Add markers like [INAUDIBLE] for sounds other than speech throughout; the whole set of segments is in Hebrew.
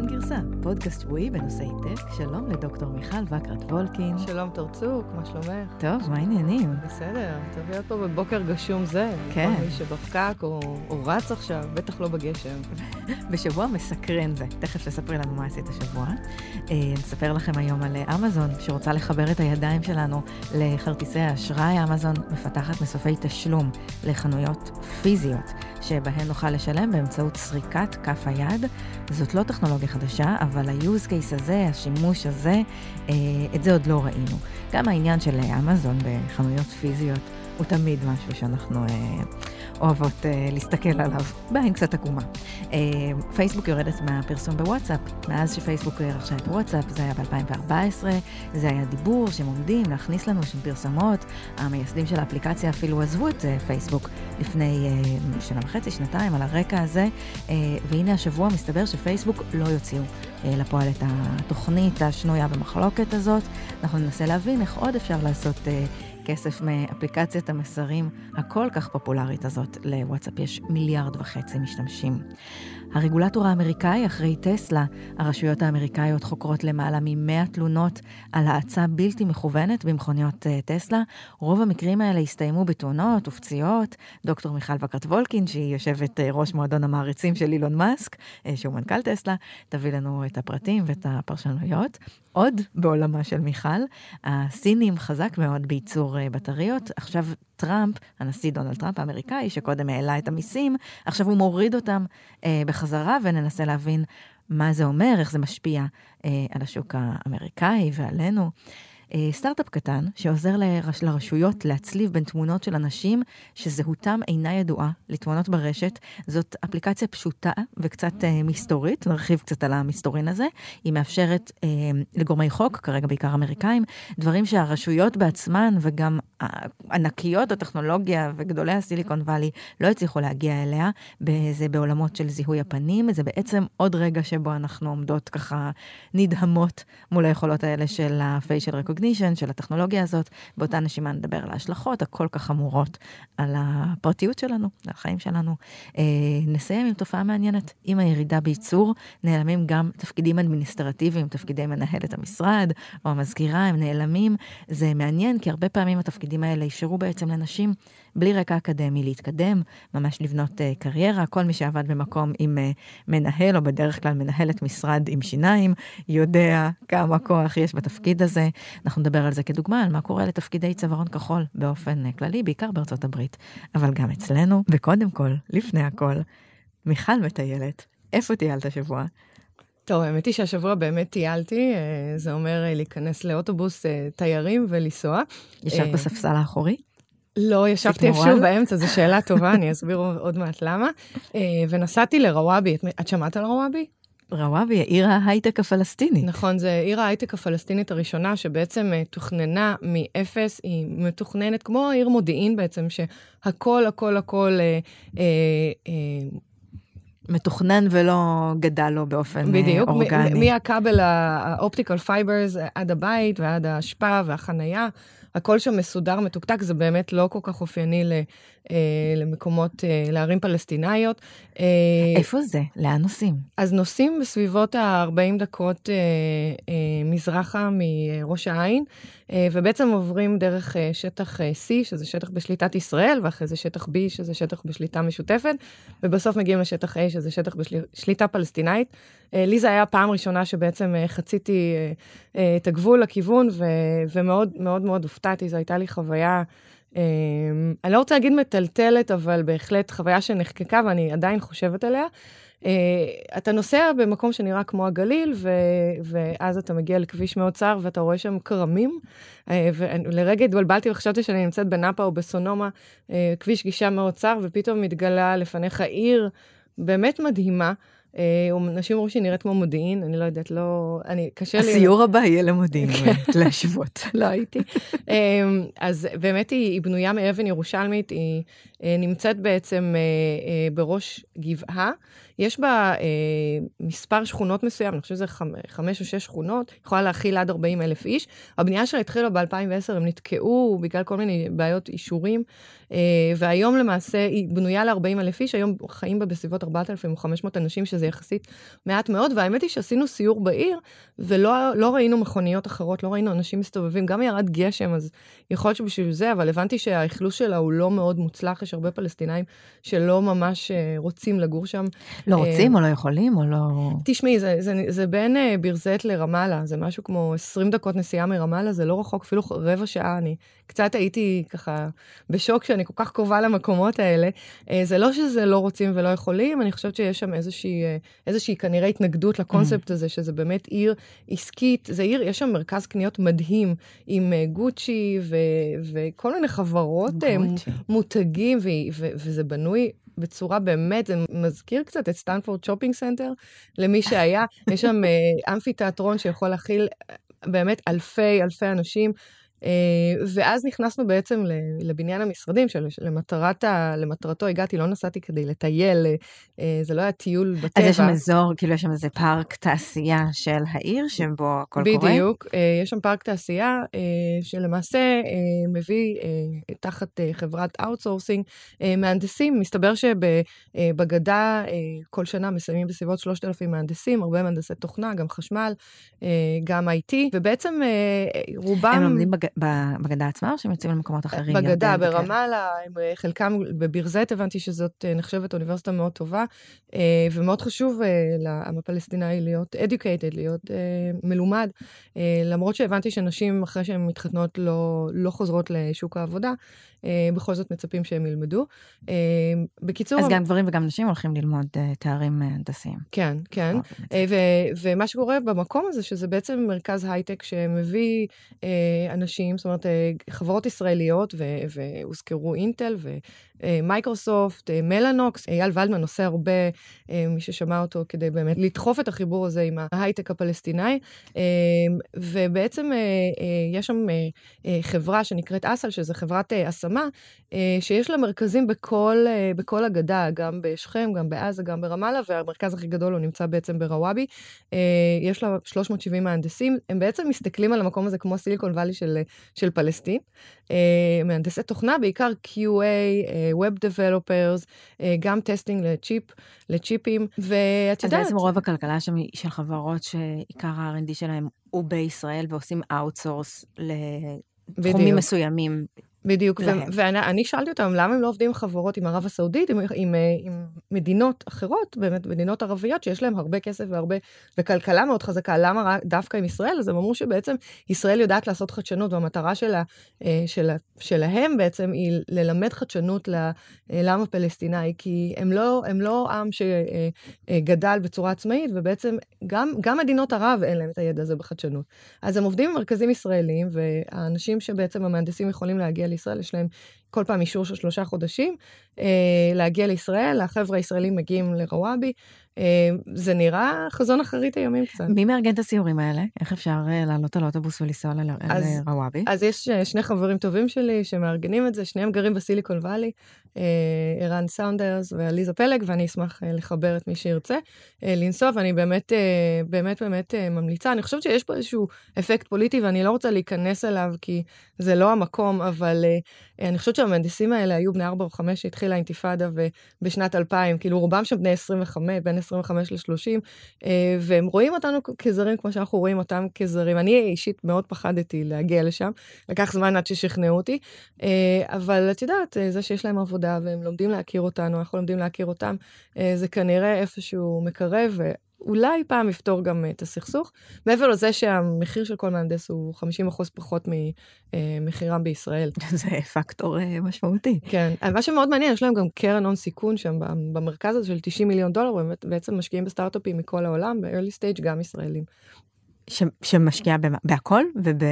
סיליקון גרסה, פודקאסט שבועי בנושאי טק. שלום לדוקטור מיכל וקרת וולקין. שלום תרצוק, מה שלומך? טוב, מה העניינים? בסדר, טוב להיות פה בבוקר גשום זה. כן. כל מי שבפקק או, או רץ עכשיו, בטח לא בגשם. [LAUGHS] בשבוע מסקרן זה. תכף תספרי לנו מה עשית השבוע. אה, נספר לכם היום על אה, אמזון, שרוצה לחבר את הידיים שלנו לכרטיסי האשראי. אמזון מפתחת מסופי תשלום לחנויות פיזיות. שבהן נוכל לשלם באמצעות סריקת כף היד. זאת לא טכנולוגיה חדשה, אבל ה-use case הזה, השימוש הזה, אה, את זה עוד לא ראינו. גם העניין של אמזון בחנויות פיזיות הוא תמיד משהו שאנחנו... אה, אוהבות uh, להסתכל עליו בעין קצת עקומה. Uh, פייסבוק יורדת מהפרסום בוואטסאפ. מאז שפייסבוק רכשה את וואטסאפ, זה היה ב-2014, זה היה דיבור שהם עומדים להכניס לנו שם פרסומות. המייסדים של האפליקציה אפילו עזבו את uh, פייסבוק לפני uh, שנה וחצי, שנתיים, על הרקע הזה, uh, והנה השבוע מסתבר שפייסבוק לא יוציאו uh, לפועל את התוכנית השנויה במחלוקת הזאת. אנחנו ננסה להבין איך עוד אפשר לעשות... Uh, כסף מאפליקציית המסרים הכל כך פופולרית הזאת. לוואטסאפ יש מיליארד וחצי משתמשים. הרגולטור האמריקאי אחרי טסלה, הרשויות האמריקאיות חוקרות למעלה מ-100 תלונות על האצה בלתי מכוונת במכוניות uh, טסלה. רוב המקרים האלה הסתיימו בתאונות ופציעות. דוקטור מיכל וקרט וולקין, שהיא יושבת uh, ראש מועדון המעריצים של אילון מאסק, uh, שהוא מנכ"ל טסלה, תביא לנו את הפרטים ואת הפרשנויות. עוד בעולמה של מיכל, הסינים חזק מאוד בייצור uh, בטריות. עכשיו טראמפ, הנשיא דונלד טראמפ האמריקאי, שקודם העלה את המיסים, עכשיו הוא מוריד אותם אה, בחזרה, וננסה להבין מה זה אומר, איך זה משפיע אה, על השוק האמריקאי ועלינו. אה, סטארט-אפ קטן שעוזר לרש, לרשויות להצליב בין תמונות של אנשים שזהותם אינה ידועה לתמונות ברשת. זאת אפליקציה פשוטה וקצת אה, מסתורית, נרחיב קצת על המסתורין הזה. היא מאפשרת אה, לגורמי חוק, כרגע בעיקר אמריקאים, דברים שהרשויות בעצמן וגם ענקיות הטכנולוגיה וגדולי הסיליקון וואלי לא הצליחו להגיע אליה. זה בעולמות של זיהוי הפנים, זה בעצם עוד רגע שבו אנחנו עומדות ככה נדהמות מול היכולות האלה של ה-facial recognition. של הטכנולוגיה הזאת, באותה נשימה נדבר על ההשלכות הכל כך חמורות על הפרטיות שלנו, על החיים שלנו. אה, נסיים עם תופעה מעניינת, עם הירידה בייצור נעלמים גם תפקידים אדמיניסטרטיביים, תפקידי מנהלת המשרד או המזכירה, הם נעלמים. זה מעניין כי הרבה פעמים התפקידים האלה אפשרו בעצם לנשים בלי רקע אקדמי להתקדם, ממש לבנות uh, קריירה. כל מי שעבד במקום עם uh, מנהל, או בדרך כלל מנהלת משרד עם שיניים, יודע כמה כוח יש בתפקיד הזה. אנחנו נדבר על זה כדוגמה, על מה קורה לתפקידי צווארון כחול באופן uh, כללי, בעיקר בארצות הברית, אבל גם אצלנו. וקודם כל, לפני הכל, מיכל מטיילת, איפה טיילת השבוע? טוב, האמת היא שהשבוע באמת טיילתי, זה אומר להיכנס לאוטובוס תיירים ולנסוע. ישבת בספסל האחורי? לא, ישבתי איפשהו באמצע, זו שאלה טובה, אני אסביר עוד מעט למה. אה, ונסעתי לרוואבי, את שמעת על רוואבי? רוואבי, עיר ההייטק הפלסטינית. נכון, זה עיר ההייטק הפלסטינית הראשונה שבעצם אה, תוכננה מאפס, היא מתוכננת כמו עיר מודיעין בעצם, שהכל, הכל, הכל... אה, אה, אה, מתוכנן ולא גדל לו באופן בדיוק, אורגני. בדיוק, מהכבל ה optical fibers עד הבית ועד האשפה והחנייה. הכל שם מסודר, מתוקתק, זה באמת לא כל כך אופייני ל, אה, למקומות, אה, לערים פלסטיניות. אה, איפה זה? לאן נוסעים? אז נוסעים בסביבות ה-40 דקות אה, אה, מזרחה מראש העין, אה, ובעצם עוברים דרך אה, שטח אה, C, שזה שטח בשליטת ישראל, ואחרי זה שטח B, שזה שטח בשליטה משותפת, ובסוף מגיעים לשטח A, שזה שטח בשליטה פלסטינאית. אה, לי זה היה פעם ראשונה שבעצם אה, חציתי אה, את הגבול לכיוון, ו, ומאוד מאוד מאוד הופתעתי, זו הייתה לי חוויה... אני לא רוצה להגיד מטלטלת, אבל בהחלט חוויה שנחקקה ואני עדיין חושבת עליה. אה, אתה נוסע במקום שנראה כמו הגליל, ו, ואז אתה מגיע לכביש מאוד צר ואתה רואה שם כרמים, אה, ולרגע התבלבלתי וחשבתי שאני נמצאת בנאפה או בסונומה, אה, כביש גישה מאוד צר, ופתאום מתגלה לפניך עיר באמת מדהימה. אה, אנשים אמרו שהיא נראית כמו מודיעין, אני לא יודעת, לא... אני, קשה לי... הסיור הבא יהיה למודיעין, כן. להשוות. [LAUGHS] לא הייתי. אמ, אז באמת היא בנויה מאבן ירושלמית, היא אה, נמצאת בעצם אה, בראש גבעה. יש בה אה, מספר שכונות מסוים, אני חושבת שזה חמש או שש שכונות, יכולה להכיל עד 40 אלף איש. הבנייה שלה התחילה ב-2010, הם נתקעו בגלל כל מיני בעיות אישורים, אה, והיום למעשה היא בנויה ל-40 אלף איש, היום חיים בה בסביבות 4,500 אנשים, שזה יחסית מעט מאוד, והאמת היא שעשינו סיור בעיר, ולא לא ראינו מכוניות אחרות, לא ראינו אנשים מסתובבים, גם ירד גשם, אז יכול להיות שבשביל זה, אבל הבנתי שהאכלוס שלה הוא לא מאוד מוצלח, יש הרבה פלסטינאים שלא ממש אה, רוצים לגור שם. לא רוצים או לא יכולים או לא... תשמעי, זה, זה, זה בין אה, בירזט לרמאללה, זה משהו כמו 20 דקות נסיעה מרמאללה, זה לא רחוק, אפילו רבע שעה. אני קצת הייתי ככה בשוק שאני כל כך קרובה למקומות האלה. אה, זה לא שזה לא רוצים ולא יכולים, אני חושבת שיש שם איזושהי, איזושהי כנראה התנגדות לקונספט ממ. הזה, שזה באמת עיר עסקית, זה עיר, יש שם מרכז קניות מדהים עם גוצ'י ו, וכל מיני חברות גוצ'י. מותגים, ו, ו, וזה בנוי בצורה באמת, זה מזכיר קצת את Stanford Shopping Center, למי שהיה. יש שם אה, אמפי תיאטרון שיכול להכיל אה, באמת אלפי אלפי אנשים. אה, ואז נכנסנו בעצם לבניין המשרדים, שלמטרתו הגעתי, לא נסעתי כדי לטייל, אה, זה לא היה טיול בטבע. אז יש שם אזור, כאילו יש שם איזה פארק תעשייה של העיר, שבו הכל קורה? בדיוק, אה, יש שם פארק תעשייה, שלמעשה מביא תחת חברת outsourcing מהנדסים. מסתבר שבגדה כל שנה מסיימים בסביבות 3,000 מהנדסים, הרבה מהנדסי תוכנה, גם חשמל, גם IT, ובעצם רובם... הם לומדים בג... בגדה עצמה, או שהם יוצאים למקומות אחרים? בגדה, ברמאללה, אה, חלקם בבירזט הבנתי שזאת אה, נחשבת אוניברסיטה מאוד טובה, אה, ומאוד חשוב לעם הפלסטיני להיות educated, להיות מלומד, למרות שהבנתי שנשים אחרי שהן מתחתנות לא, לא חוזרות לשוק העבודה, בכל זאת מצפים שהם ילמדו. בקיצור... אז גם גברים וגם נשים הולכים ללמוד תארים הנדסיים. כן, כן. ומה שקורה במקום הזה, שזה בעצם מרכז הייטק שמביא אנשים, זאת אומרת, חברות ישראליות, והוזכרו אינטל ומייקרוסופט, מלאנוקס, אייל ולדמן עושה הרבה, מי ששמע אותו, כדי באמת לדחוף את החיבור הזה עם ההייטק הפלסטיני, ובעצם יש שם חברה שנקראת אסל, שזו חברת השמה, שיש לה מרכזים בכל, בכל הגדה, גם בשכם, גם בעזה, גם ברמאללה, והמרכז הכי גדול הוא נמצא בעצם ברוואבי. יש לה 370 מהנדסים, הם בעצם מסתכלים על המקום הזה כמו Silicon Valley של, של פלסטין. מהנדסי תוכנה, בעיקר QA, Web Developers, גם testing לצ'יפ, לצ'יפים, ואת יודעת... אז בעצם רוב הכלכלה שם של חברות שעיקר ה-R&D שלהם הוא בישראל ועושים outsource לתחומים מסוימים. בדיוק, ואני שאלתי אותם למה הם לא עובדים עם חברות עם ערב הסעודית, עם, עם, עם מדינות אחרות, באמת מדינות ערביות שיש להם הרבה כסף והרבה, וכלכלה מאוד חזקה, למה רק דווקא עם ישראל? אז הם אמרו שבעצם ישראל יודעת לעשות חדשנות, והמטרה שלה, אה, שלה, שלהם בעצם היא ללמד חדשנות לעם הפלסטיני, כי הם לא, הם לא עם שגדל אה, בצורה עצמאית, ובעצם גם, גם מדינות ערב אין להם את הידע הזה בחדשנות. אז הם עובדים עם מרכזים ישראלים, והאנשים שבעצם המהנדסים יכולים להגיע לישראל, יש להם כל פעם אישור של שלושה חודשים אה, להגיע לישראל, החבר'ה הישראלים מגיעים לרוואבי. אה, זה נראה חזון אחרית הימים קצת. מי מארגן את הסיורים האלה? איך אפשר אה, לעלות על אוטובוס ולנסוע לרוואבי? אז יש אה, שני חברים טובים שלי שמארגנים את זה, שניהם גרים בסיליקון וואלי, אה, ערן סאונדרס ועליזה פלג, ואני אשמח אה, לחבר את מי שירצה אה, לנסוע, ואני באמת, אה, באמת, באמת אה, ממליצה. אני חושבת שיש פה איזשהו אפקט פוליטי, ואני לא רוצה להיכנס אליו, כי זה לא המקום, אבל אה, אני חושבת שהמהנדסים האלה היו בני 4 או 5 שהתחילה האינתיפאדה בשנת 2000, כאילו רובם שם בני 25, בין 25 ל-30, אה, והם רואים אותנו כזרים כמו שאנחנו רואים אותם כזרים. אני אישית מאוד פחדתי להגיע לשם, לקח זמן עד ששכנעו אותי, אה, אבל את יודעת, אה, זה שיש להם עבודה והם לומדים להכיר אותנו, אנחנו לומדים להכיר אותם, זה כנראה איפשהו מקרב. אולי פעם יפתור גם את הסכסוך. מעבר לזה שהמחיר של כל מהנדס הוא 50% פחות ממחירם בישראל. [LAUGHS] זה פקטור אה, משמעותי. כן, מה שמאוד מעניין, יש להם גם קרן הון סיכון שם במרכז הזה של 90 מיליון דולר, ובעצם משקיעים בסטארט-אפים מכל העולם, ב-early stage גם ישראלים. ש- שמשקיעה בהכל וב...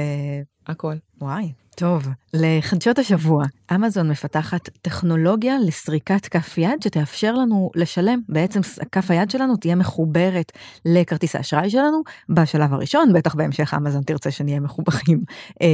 הכל. וואי, טוב, לחדשות השבוע, אמזון מפתחת טכנולוגיה לסריקת כף יד שתאפשר לנו לשלם. בעצם כף היד שלנו תהיה מחוברת לכרטיס האשראי שלנו בשלב הראשון, בטח בהמשך אמזון תרצה שנהיה מחוברים אה,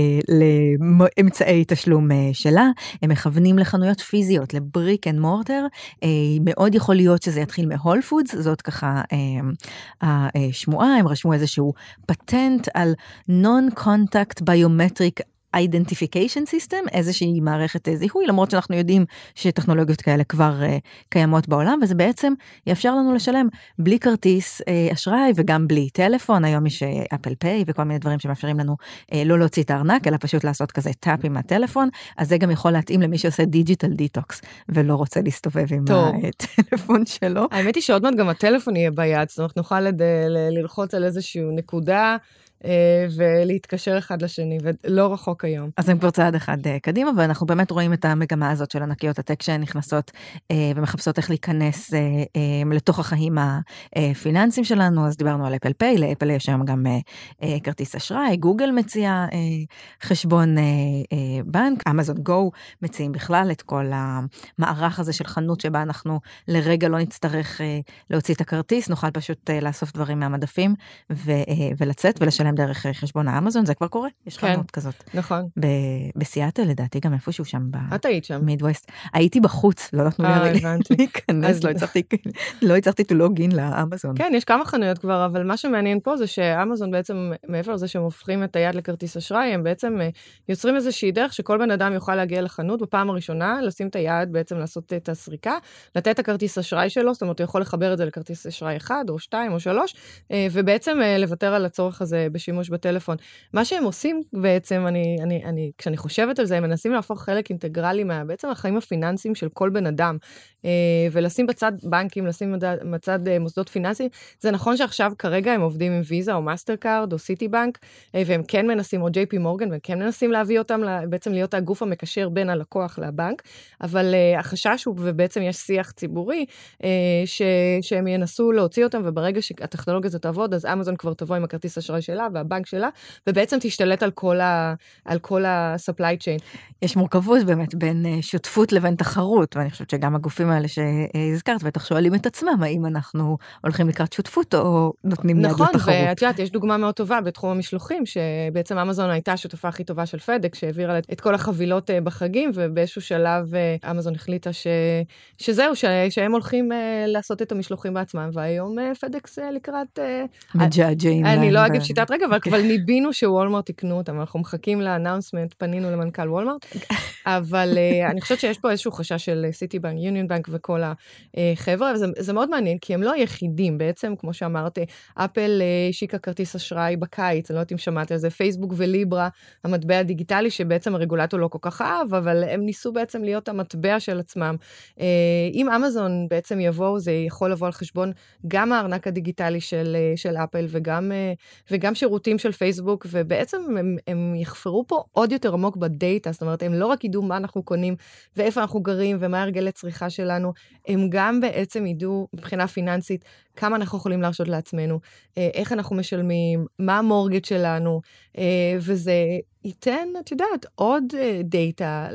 לאמצעי תשלום אה, שלה. הם מכוונים לחנויות פיזיות, ל brick and mortar. אה, מאוד יכול להיות שזה יתחיל מ Whole Foods, זאת ככה אה, השמועה, הם רשמו איזשהו פטנט על Non-Contact Biometric Identification System, איזושהי מערכת אה, זיהוי, למרות שאנחנו יודעים שטכנולוגיות כאלה כבר אה, קיימות בעולם, וזה בעצם יאפשר לנו לשלם בלי כרטיס אה, אשראי וגם בלי טלפון, היום יש Apple Pay וכל מיני דברים שמאפשרים לנו אה, לא להוציא את הארנק, אלא פשוט לעשות כזה tap עם הטלפון, אז זה גם יכול להתאים למי שעושה digital detox ולא רוצה להסתובב עם טוב. הטלפון שלו. האמת היא שעוד מעט גם הטלפון יהיה ביד, זאת אומרת נוכל. ללחוץ על איזושהי נקודה. אה, ולהתקשר אחד לשני, ולא רחוק היום. אז הם כבר צעד אחד אה, קדימה, ואנחנו באמת רואים את המגמה הזאת של ענקיות הטק שהן נכנסות אה, ומחפשות איך להיכנס לתוך החיים הפיננסיים שלנו, אז דיברנו על אפל פיי, לאפל יש היום גם כרטיס אשראי, גוגל מציע חשבון בנק, אמזון גו מציעים בכלל את כל המערך הזה של חנות שבה אנחנו לרגע לא נצטרך להוציא את הכרטיס, נוכל פשוט לאסוף דברים מהמדפים ולצאת ולשלם לשלם דרך חשבון האמזון, זה כבר קורה, יש כן, חנות כזאת. נכון. בסיאטל לדעתי, גם איפשהו שם את היית שם. מידווסט. הייתי בחוץ, לא נתנו לי להיכנס, לא הצלחתי לא הצלחתי to log in לאמזון. כן, יש כמה חנויות כבר, אבל מה שמעניין פה זה שאמזון בעצם, מעבר לזה שהם הופכים את היד לכרטיס אשראי, הם בעצם אה, יוצרים איזושהי דרך שכל בן אדם יוכל להגיע לחנות בפעם הראשונה, לשים את היד, בעצם לעשות את הסריקה, לתת את הכרטיס אשראי שלו, זאת אומרת, הוא יכול לחבר את זה לכרטיס אשראי אחד או שתיים או שלוש, אה, ובעצם אה, לוותר על הצורך הזה בשימוש בטלפון. מה שהם עושים בעצם, אני, אני, אני, כשאני חושבת על זה, הם מנסים להפוך חלק אינטגרלי מה, בעצם החיים הפיננסיים של כל בן אדם, אה, ולשים בצד בנקים, לשים בצד אה, מוסדות פיננסיים. זה נכון שעכשיו כרגע הם עובדים עם ויזה או מאסטר קארד או סיטי בנק, אה, והם כן מנסים, או ג'יי פי מורגן, והם כן מנסים להביא אותם בעצם להיות הגוף המקשר בין הלקוח לבנק, אבל החשש הוא, ובעצם יש שיח ציבורי, ש, שהם ינסו להוציא אותם, וברגע שהטכנולוגיה הזאת תעבוד, אז אמזון כבר תבוא עם הכרטיס אשראי שלה, והבנק שלה, ובעצם תשתלט על כל, ה, על כל ה-supply chain. יש מורכבות באמת בין אה, שותפות לבין תחרות, ואני חושבת שגם הגופים האלה שהזכרת בטח שואלים את עצמם האם אנחנו הולכים לקראת שותפות או נותנים יד נכון, לתחרות. נכון, ואת יודעת, יש דוגמה מאוד טובה בתחום המשלוחים, שבעצם אמזון הייתה השותפה הכי טובה של פדק, שהעבירה את כל החבילות אה, בחגים, ובאיזשהו שלב אה, אמזון החליטה ש... שזהו, ש... שהם הולכים לעשות את המשלוחים בעצמם, והיום פדקס לקראת... מג'עג'עים. אני לא אגיד שיטת רגע, אבל אבל ניבינו שוולמרט יקנו אותם, אנחנו מחכים לאנאונסמנט, פנינו למנכ"ל וולמרט, [LAUGHS] אבל uh, אני חושבת שיש פה איזשהו חשש של סיטי בנק, יוניון בנק וכל החבר'ה, וזה מאוד מעניין, כי הם לא היחידים, בעצם, כמו שאמרת, אפל uh, השיקה כרטיס אשראי בקיץ, אני לא יודעת אם שמעת על זה, פייסבוק וליברה, המטבע הדיגיטלי, שבעצם הרגולטור לא כל כך אהב, אבל הם ניסו בעצם להיות המטבע של עצמם. אם אמזון בעצם יבואו, זה יכול לבוא על חשבון גם הארנק הדיגיטלי של, של אפל וגם, וגם שירותים של פייסבוק, ובעצם הם, הם יחפרו פה עוד יותר עמוק בדאטה, זאת אומרת, הם לא רק ידעו מה אנחנו קונים ואיפה אנחנו גרים ומה הרגלי צריכה שלנו, הם גם בעצם ידעו מבחינה פיננסית כמה אנחנו יכולים להרשות לעצמנו, אה, איך אנחנו משלמים, מה המורגט שלנו, אה, וזה ייתן, את יודעת, עוד אה, דאטה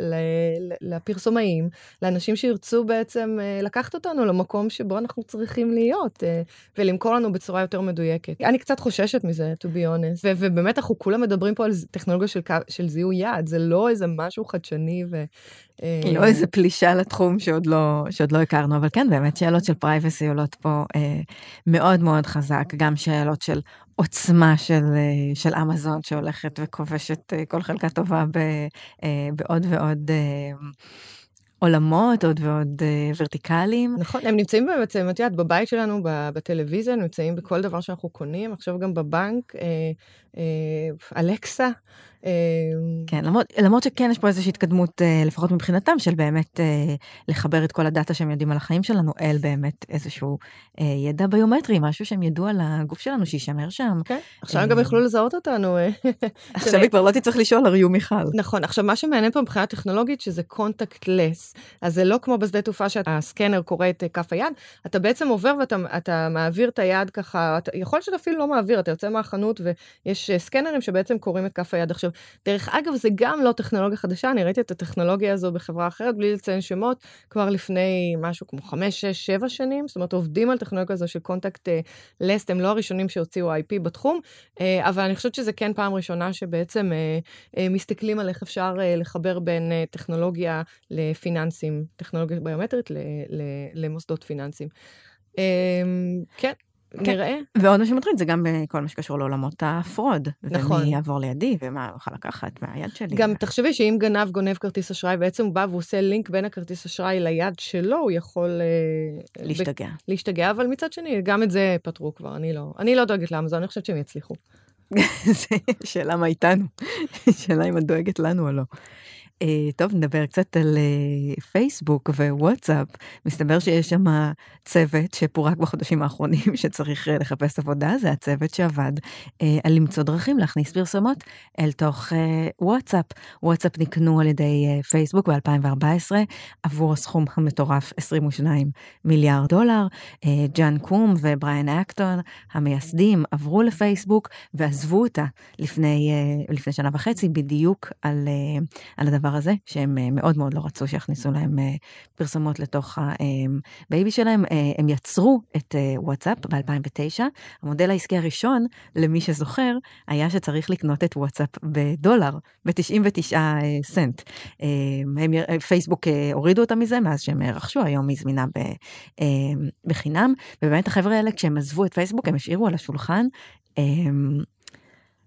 לפרסומאים, לאנשים שירצו בעצם לקחת אותנו למקום שבו אנחנו צריכים להיות, ולמכור לנו בצורה יותר מדויקת. אני קצת חוששת מזה, to be honest, ובאמת אנחנו כולם מדברים פה על טכנולוגיה של, של זיהוי יד, זה לא איזה משהו חדשני ו... לא איזה פלישה לתחום שעוד לא, שעוד לא הכרנו, אבל כן, באמת שאלות של פרייבסי עולות פה אה, מאוד מאוד חזק, גם שאלות של עוצמה של, אה, של אמזון שהולכת וכובשת אה, כל חלקה טובה ב, אה, בעוד ועוד... עולמות עוד ועוד ורטיקליים. נכון, הם נמצאים בעצם, את יודעת, בבית שלנו, בטלוויזיה, נמצאים בכל דבר שאנחנו קונים, עכשיו גם בבנק, אלקסה. אמ, כן, למרות, למרות שכן יש פה איזושהי התקדמות, אה, לפחות מבחינתם, של באמת אה, לחבר את כל הדאטה שהם יודעים על החיים שלנו, אל באמת איזשהו אה, ידע ביומטרי, משהו שהם ידעו על הגוף שלנו, שישמר שם. כן, עכשיו הם גם יוכלו לזהות אותנו. [LAUGHS] עכשיו היא כבר לא תצטרך לשאול, הרי הוא מיכל. נכון, עכשיו מה שמעניין פה מבחינה טכנולוגית, שזה contactless. אז זה לא כמו בשדה תעופה שהסקנר קורא את כף היד, אתה בעצם עובר ואתה מעביר את היד ככה, יכול להיות שאתה אפילו לא מעביר, אתה יוצא מהחנות ויש סקנרים שבעצם קוראים את כף היד. עכשיו, עכשיו, דרך אגב, זה גם לא טכנולוגיה חדשה, אני ראיתי את הטכנולוגיה הזו בחברה אחרת, בלי לציין שמות, כבר לפני משהו כמו חמש, שש, שבע שנים, זאת אומרת, עובדים על טכנולוגיה הזו של קונטקט לסט, הם לא הראשונים שהוציאו IP בתחום, אבל אני חושבת שזה כן פעם ראשונה שבעצם מסתכלים על איך אפשר לחבר בין טכנולוגיה לפיננסים, טכנולוגיה ביומטרית למוסדות פיננסיים. כן. כן. נראה. ועוד מה שמטריד זה גם בכל מה שקשור לעולמות הפרוד. נכון. ומי יעבור לידי, ומה הוא יכול לקחת מהיד שלי. גם תחשבי שאם גנב גונב כרטיס אשראי, בעצם הוא בא ועושה לינק בין הכרטיס אשראי ליד שלו, הוא יכול... אה, להשתגע. להשתגע, אבל מצד שני, גם את זה פתרו כבר, אני לא, אני לא דואגת לאמזון, אני חושבת שהם יצליחו. [LAUGHS] שאלה מה איתנו, [LAUGHS] שאלה אם את דואגת לנו או לא. Uh, טוב, נדבר קצת על uh, פייסבוק ווואטסאפ. מסתבר שיש שם צוות שפורק בחודשים האחרונים [LAUGHS] שצריך uh, לחפש עבודה, זה הצוות שעבד על למצוא דרכים להכניס פרסומות אל תוך וואטסאפ. וואטסאפ נקנו על ידי פייסבוק ב-2014 עבור הסכום המטורף 22 מיליארד דולר. ג'אן קום ובריאן אקטון, המייסדים, עברו לפייסבוק ועזבו אותה לפני, לפני שנה וחצי בדיוק על, על הדבר הדבר הזה, שהם אה, מאוד מאוד לא רצו שיכניסו להם אה, פרסומות לתוך הבייבי אה, שלהם. הם יצרו את וואטסאפ ב-2009. המודל העסקי הראשון, למי שזוכר, היה שצריך לקנות את וואטסאפ בדולר, ב-99 סנט. הם, פייסבוק הורידו אותה מזה מאז שהם רכשו, היום היא זמינה בחינם. ובאמת החבר'ה האלה, כשהם עזבו את פייסבוק, הם השאירו על השולחן.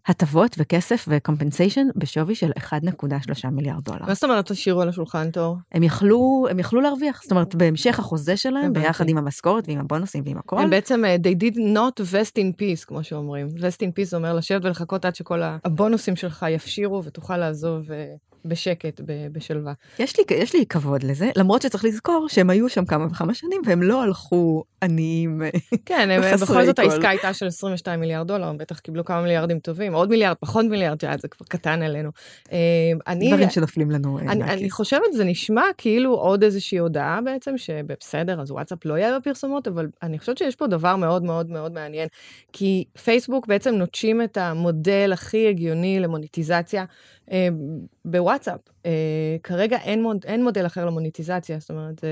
הטבות וכסף וקומפנסיישן בשווי של 1.3 מיליארד דולר. מה זאת אומרת תשאירו על השולחן תור? הם יכלו, הם יכלו להרוויח, זאת אומרת בהמשך החוזה שלהם, ביחד עם המשכורת ועם הבונוסים ועם הכל. הם בעצם, uh, they did not vest in peace, כמו שאומרים. vest in peace אומר לשבת ולחכות עד שכל הבונוסים שלך יפשירו ותוכל לעזוב. בשקט, בשלווה. יש לי, יש לי כבוד לזה, למרות שצריך לזכור שהם היו שם כמה וכמה שנים והם לא הלכו עניים [LAUGHS] כן, הם, בכל זאת העסקה הייתה של 22 מיליארד דולר, הם בטח קיבלו כמה מיליארדים טובים, עוד מיליארד, פחות מיליארד, שהיה זה כבר קטן עלינו. אה, אני, דברים שנופלים לנו אה, אני, אני חושבת, זה נשמע כאילו עוד איזושהי הודעה בעצם, שבסדר, אז וואטסאפ לא יהיה בפרסומות, אבל אני חושבת שיש פה דבר מאוד מאוד מאוד מעניין, כי פייסבוק בעצם נוטשים את המודל הכי הגיוני למוניטיזציה. אה, בוואטסאפ. אה, כרגע אין, מוד, אין מודל אחר למוניטיזציה, זאת אומרת,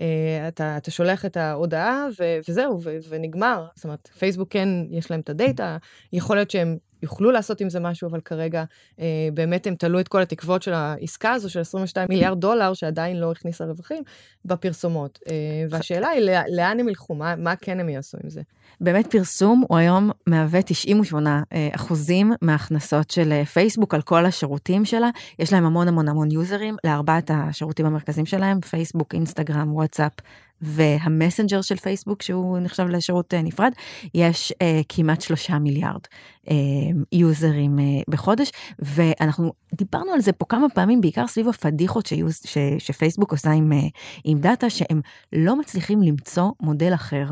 אה, אתה, אתה שולח את ההודעה ו, וזהו, ו, ונגמר. זאת אומרת, פייסבוק כן, יש להם את הדאטה, יכול להיות שהם יוכלו לעשות עם זה משהו, אבל כרגע אה, באמת הם תלו את כל התקוות של העסקה הזו של 22 מיליארד דולר, שעדיין לא הכניסה רווחים, בפרסומות. אה, והשאלה היא, לאן הם ילכו? מה, מה כן הם יעשו עם זה? באמת פרסום הוא היום מהווה 98 אה, אחוזים מההכנסות של אה, פייסבוק על כל השירותים שלה. יש להם המון המון המון יוזרים לארבעת השירותים המרכזיים שלהם, פייסבוק, אינסטגרם, וואטסאפ והמסנג'ר של פייסבוק, שהוא נחשב לשירות אה, נפרד, יש uh, כמעט שלושה מיליארד יוזרים אה, בחודש, ואנחנו דיברנו על זה פה כמה פעמים, בעיקר סביב הפדיחות שיוז, ש, שפייסבוק עושה עם, אה, עם דאטה, שהם לא מצליחים למצוא מודל אחר,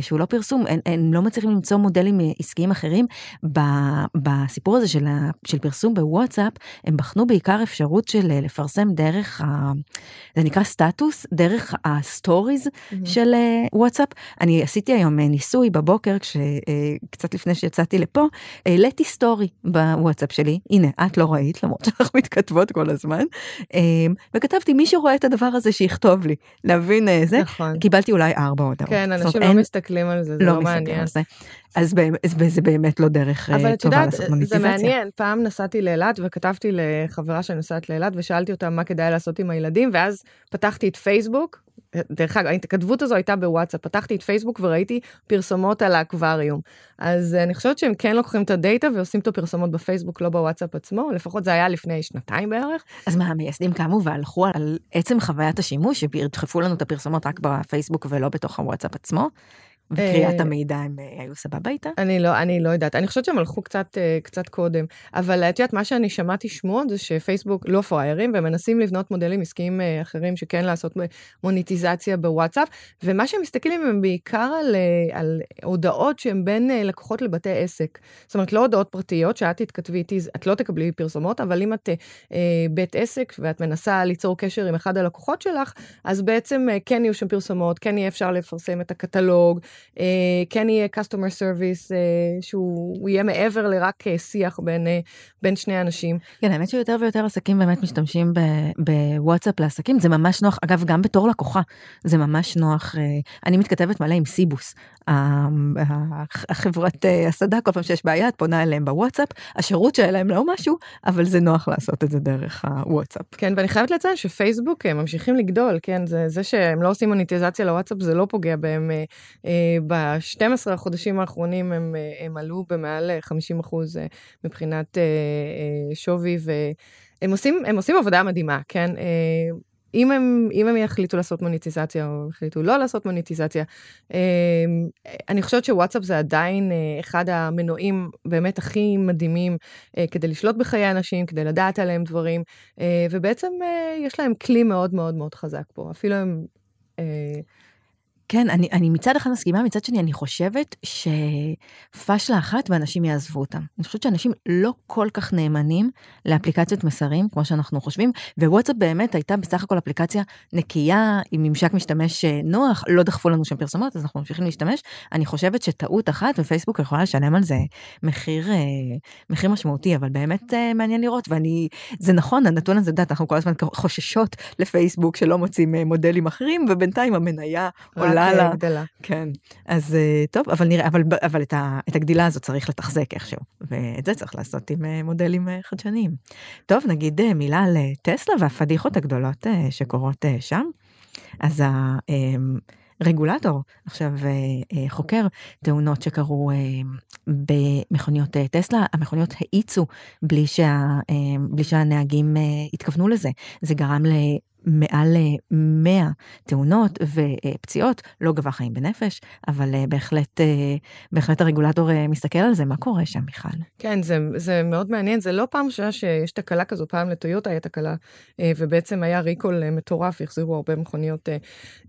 שהוא לא פרסום, הם, הם לא מצליחים למצוא מודלים עסקיים אחרים. ב, בסיפור הזה של, ה, של פרסום בוואטסאפ, הם בחנו בעיקר אפשרות של לפרסם דרך, ה, זה נקרא סטטוס, דרך ה stories אממ. של וואטסאפ. אני עשיתי היום ניסוי בבוקר, קצת אה, לפני שיצאתי לפה, העליתי סטורי בוואטסאפ שלי, הנה, את לא ראית, למרות שאנחנו מתכתבות כל הזמן, אה, וכתבתי, מי שרואה את הדבר הזה שיכתוב לי, להבין אה, זה, נכון. קיבלתי אולי ארבע הודעות. כן, אנשים לא אין, מסתכלים על זה, זה לא, לא מעניין. אז זה באמת לא דרך טובה לעשות מוניטיזציה. אבל את יודעת, זה מעניין, פעם נסעתי לאילת וכתבתי לחברה שאני נוסעת לאילת ושאלתי אותה מה כדאי לעשות עם הילדים, ואז פתחתי את פייסבוק דרך אגב, ההתכתבות הזו הייתה בוואטסאפ, פתחתי את פייסבוק וראיתי פרסומות על האקווריום. אז אני חושבת שהם כן לוקחים את הדאטה ועושים את הפרסומות בפייסבוק, לא בוואטסאפ עצמו, לפחות זה היה לפני שנתיים בערך. אז מה, המייסדים קמו והלכו על עצם חוויית השימוש, שידחפו לנו את הפרסומות רק בפייסבוק ולא בתוך הוואטסאפ עצמו? וקריאת אה, המידע הם אה, היו סבבה איתה? אני לא, אני לא יודעת, אני חושבת שהם הלכו קצת, אה, קצת קודם, אבל את יודעת, מה שאני שמעתי שמועות זה שפייסבוק לא פראיירים, והם מנסים לבנות מודלים עסקיים אחרים שכן לעשות מוניטיזציה בוואטסאפ, ומה שהם מסתכלים הם בעיקר על, על הודעות שהן בין לקוחות לבתי עסק. זאת אומרת, לא הודעות פרטיות, שאת תתכתבי איתי, את לא תקבלי פרסומות, אבל אם את בית עסק ואת מנסה ליצור קשר עם אחד הלקוחות שלך, אז בעצם כן יהיו שם פרסומות, כן יהיה אפשר לפרסם את הקטלוג, כן יהיה customer service שהוא יהיה מעבר לרק שיח בין, בין שני אנשים. כן, האמת שיותר ויותר עסקים באמת משתמשים בוואטסאפ לעסקים, זה ממש נוח, אגב, גם בתור לקוחה, זה ממש נוח. אני מתכתבת מלא עם סיבוס, החברת הסעדה, כל פעם שיש בעיה, את פונה אליהם בוואטסאפ, השירות שלהם לא משהו, אבל זה נוח לעשות את זה דרך הוואטסאפ. כן, ואני חייבת לציין שפייסבוק הם ממשיכים לגדול, כן, זה, זה שהם לא עושים מוניטיזציה לוואטסאפ זה לא פוגע בהם. אה, אה, ב-12 החודשים האחרונים הם, אה, הם עלו במעל 50 אחוז אה, מבחינת אה, אה, שווי, והם עושים, עושים עבודה מדהימה, כן? אם הם, אם הם יחליטו לעשות מוניטיזציה או יחליטו לא לעשות מוניטיזציה, אני חושבת שוואטסאפ זה עדיין אחד המנועים באמת הכי מדהימים כדי לשלוט בחיי אנשים, כדי לדעת עליהם דברים, ובעצם יש להם כלי מאוד מאוד מאוד חזק פה. אפילו הם... כן, אני, אני מצד אחד מסכימה, מצד שני אני חושבת שפשלה אחת ואנשים יעזבו אותם. אני חושבת שאנשים לא כל כך נאמנים לאפליקציות מסרים, כמו שאנחנו חושבים, ווואטסאפ באמת הייתה בסך הכל אפליקציה נקייה, עם ממשק משתמש אה, נוח, לא דחפו לנו שם פרסומות, אז אנחנו ממשיכים להשתמש. אני חושבת שטעות אחת, ופייסבוק יכולה לשלם על זה מחיר, אה, מחיר משמעותי, אבל באמת אה, מעניין לראות, ואני, זה נכון, הנתון הזה, דעת, אנחנו כל הזמן חוששות לפייסבוק שלא מוצאים מודלים אחרים, ובינתיים המניה עולה. גדלה. גדלה. כן. אז אה, טוב, אבל נראה, אבל, אבל את, ה, את הגדילה הזאת צריך לתחזק איכשהו, ואת זה צריך לעשות עם אה, מודלים אה, חדשניים. טוב, נגיד מילה על טסלה והפדיחות הגדולות שקורות שם. אז הרגולטור עכשיו חוקר תאונות שקרו במכוניות טסלה, המכוניות האיצו בלי, שה, בלי שהנהגים התכוונו לזה. זה גרם מעל 100 אה, תאונות ופציעות, לא גבה חיים בנפש, אבל אה, בהחלט, אה, בהחלט הרגולטור מסתכל על זה, מה קורה שם מיכל? כן, זה, זה מאוד מעניין, זה לא פעם ראשונה שיש תקלה כזו, פעם לטויוטה הייתה תקלה, ובעצם היה ריקול מטורף, החזירו הרבה מכוניות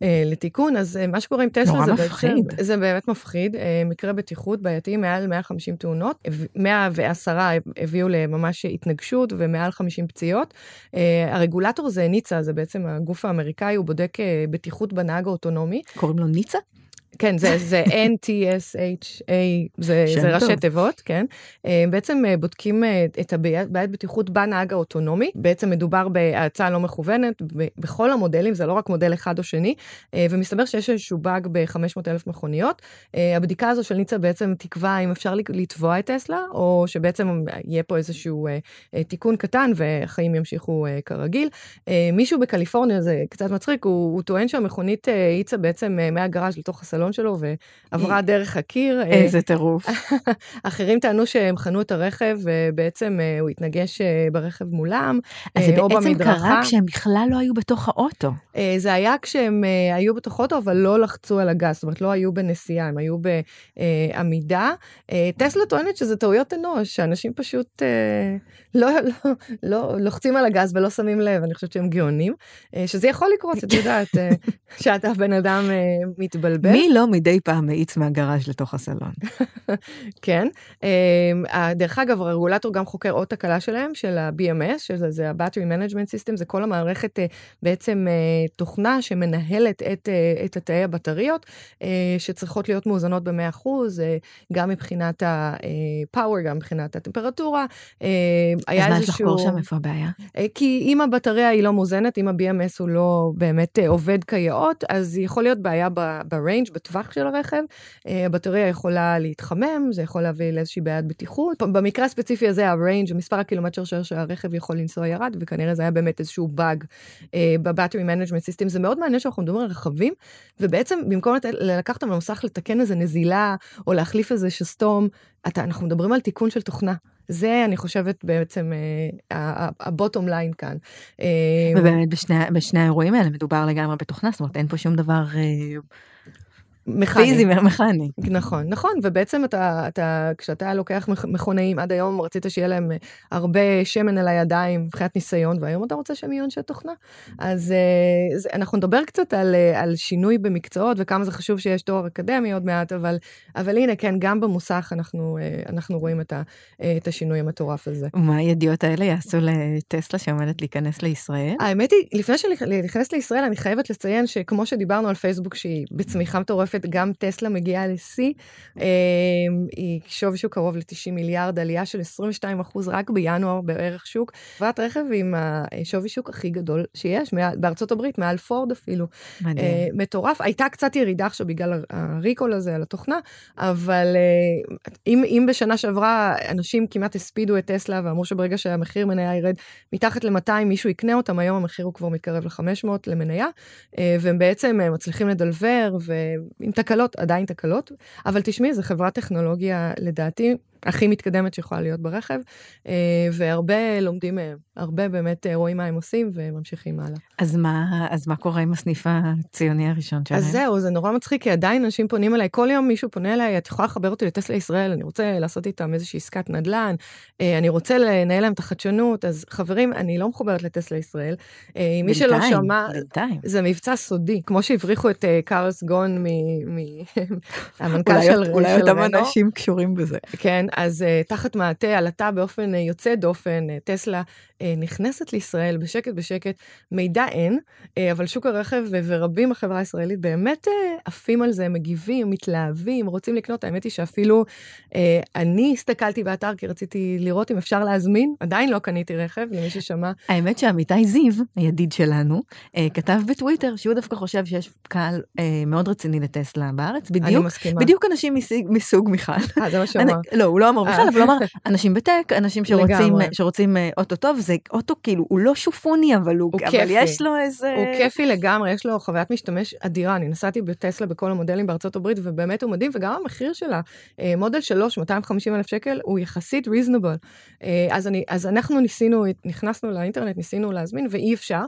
לתיקון, אז מה שקורה עם טסלה זה מפחיד. בעצם, זה באמת מפחיד, מקרה בטיחות בעייתי, מעל 150 תאונות, 110 הביאו לממש התנגשות ומעל 50 פציעות. הרגולטור זה ניצה, זה בעצם הגוף האמריקאי, הוא בודק אה, בטיחות בנהג האוטונומי. קוראים לו ניצה? כן, זה, זה [LAUGHS] NTSHA, זה, זה ראשי תיבות, כן. אה, בעצם אה, בודקים אה, את הבעיית בטיחות בנהג האוטונומי. בעצם מדובר בהאצה לא מכוונת בכל המודלים, זה לא רק מודל אחד או שני, ומסתבר שיש איזשהו באג ב-500 אלף מכוניות. הבדיקה הזו של ניצה בעצם תקבע אם אפשר לתבוע את טסלה, או שבעצם יהיה פה איזשהו תיקון קטן והחיים ימשיכו כרגיל. מישהו בקליפורניה, זה קצת מצחיק, הוא, הוא טוען שהמכונית האיצה בעצם מהגראז' לתוך הסלון. הסלון שלו ועברה דרך הקיר. איזה טירוף. [LAUGHS] אחרים טענו שהם חנו את הרכב ובעצם אה, הוא התנגש אה, ברכב מולם, אז זה אה, בעצם קרה כשהם בכלל לא היו בתוך האוטו. זה היה כשהם היו בתוך האוטו, אבל לא לחצו על הגז, זאת אומרת, לא היו בנסיעה, הם היו בעמידה. טסלה טוענת שזה טעויות אנוש, שאנשים פשוט לא, לא, לא לוחצים על הגז ולא שמים לב, אני חושבת שהם גאונים. שזה יכול לקרות, את יודעת, [LAUGHS] שאתה בן אדם מתבלבל. מי לא מדי פעם מאיץ מהגראז' לתוך הסלון. [LAUGHS] כן. אמ, דרך אגב, הרגולטור גם חוקר עוד תקלה שלהם, של ה-BMS, שזה ה-Battery Management System, זה כל המערכת אה, בעצם אה, תוכנה שמנהלת את, אה, את התאי הבטריות, שצריכות להיות מאוזנות ב-100%, גם מבחינת ה-power, גם מבחינת הטמפרטורה. אז מה יש לחקור שם? איפה הבעיה? כי אם הבטריה היא לא מאוזנת, אם ה-BMS הוא לא באמת עובד כיאות, אז יכול להיות בעיה ב-range, בטווח של הרכב, אה, הבטריה יכולה להתחמם, זה יכול להביא לאיזושהי בעיית בטיחות. במקרה הספציפי הזה, ה range, מספר הקילומטר שהרכב יכול לנסוע ירד, וכנראה זה היה באמת איזשהו באג ב battery management system. זה מאוד מעניין שאנחנו מדברים על רכבים, ובעצם במקום לקחת במסך לתקן איזה נזילה, או להחליף איזה שסתום, אתה, אנחנו מדברים על תיקון של תוכנה. זה, אני חושבת, בעצם הבוטום uh, ליין כאן. אה, ובאמת בשני, בשני האירועים האלה מדובר לגמרי בתוכנה, זאת אומרת, אין פה שום דבר... מכני. פיזי מכני. נכון, נכון, ובעצם אתה, אתה, כשאתה לוקח מכונאים, עד היום רצית שיהיה להם הרבה שמן על הידיים מבחינת ניסיון, והיום אתה רוצה שהם יהיו אנשי תוכנה. אז אה, זה, אנחנו נדבר קצת על, אה, על שינוי במקצועות וכמה זה חשוב שיש תואר אקדמי עוד מעט, אבל, אבל הנה, כן, גם במוסך אנחנו, אה, אנחנו רואים את, ה, את השינוי המטורף הזה. ומה הידיעות האלה יעשו לטסלה שעומדת להיכנס לישראל? האמת היא, לפני שאני נכנסת לישראל, אני חייבת לציין שכמו שדיברנו על פייסבוק שהיא בצמיחה מטורפת, מטורפת, גם טסלה מגיעה לשיא, היא שווי שוק קרוב ל-90 מיליארד, עלייה של 22 אחוז רק בינואר בערך שוק. חברת רכב עם השווי שוק הכי גדול שיש, בארצות הברית, מעל פורד אפילו. מדהים. מטורף, הייתה קצת ירידה עכשיו בגלל הריקול הזה על התוכנה, אבל אם, אם בשנה שעברה אנשים כמעט הספידו את טסלה ואמרו שברגע שהמחיר מניה ירד מתחת ל-200 מישהו יקנה אותם, היום המחיר הוא כבר מתקרב ל-500 למניה, אה, והם בעצם אה, מצליחים לדלבר, ועם תקלות, עדיין תקלות, אבל תשמעי, זו חברת טכנולוגיה לדעתי הכי מתקדמת שיכולה להיות ברכב, אה, והרבה לומדים מהם, הרבה באמת אה, רואים מה הם עושים וממשיכים הלאה. אז מה, אז מה קורה עם הסניף הציוני הראשון שלהם? אז זהו, זה נורא מצחיק, כי עדיין אנשים פונים אליי, כל יום מישהו פונה אליי, את יכולה לחבר אותי לטסלה ישראל, אני רוצה לעשות איתם איזושהי עסקת נדל"ן, אה, אני רוצה לנהל להם את החדשנות, אז חברים, אני לא מחוברת לטסלה ישראל. בינתיים, מי שלא שמע, בינתיים. זה מבצע סודי, כמו שהבריחו את קארלס גון מהמנכ"ל [LAUGHS] של רנו. אולי אותם אנשים קשורים בזה. כן, אז uh, תחת מעטה עלתה באופן uh, יוצא דופן, uh, טסלה uh, נכנסת לישראל בשקט בשקט, מידע אין, uh, אבל שוק הרכב uh, ורבים בחברה הישראלית באמת uh, עפים על זה, מגיבים, מתלהבים, רוצים לקנות. האמת היא שאפילו uh, אני הסתכלתי באתר כי רציתי לראות אם אפשר להזמין, עדיין לא קניתי רכב, למי ששמע. האמת שעמיתי זיו, הידיד שלנו, uh, כתב בטוויטר שהוא דווקא חושב שיש קהל uh, מאוד רציני לטסלה בארץ, בדיוק. בדיוק אנשים מסוג, מסוג מיכל. אה, זה מה שהוא אמר. לא, הוא לא אמר בכלל, אבל הוא אמר, אנשים בטק, אנשים שרוצים, שרוצים אה, אוטו טוב, זה אוטו כאילו, הוא לא שופוני, אבל הוא, הוא אבל כיפי. יש לו איזה... הוא כיפי לגמרי, יש לו חוויית משתמש אדירה. אני נסעתי בטסלה בכל המודלים בארצות הברית, ובאמת הוא מדהים, וגם המחיר שלה, אה, מודל 3, 250 אלף שקל, הוא יחסית ריזנבל. אה, אז, אני, אז אנחנו ניסינו, נכנסנו לאינטרנט, ניסינו להזמין, ואי אפשר.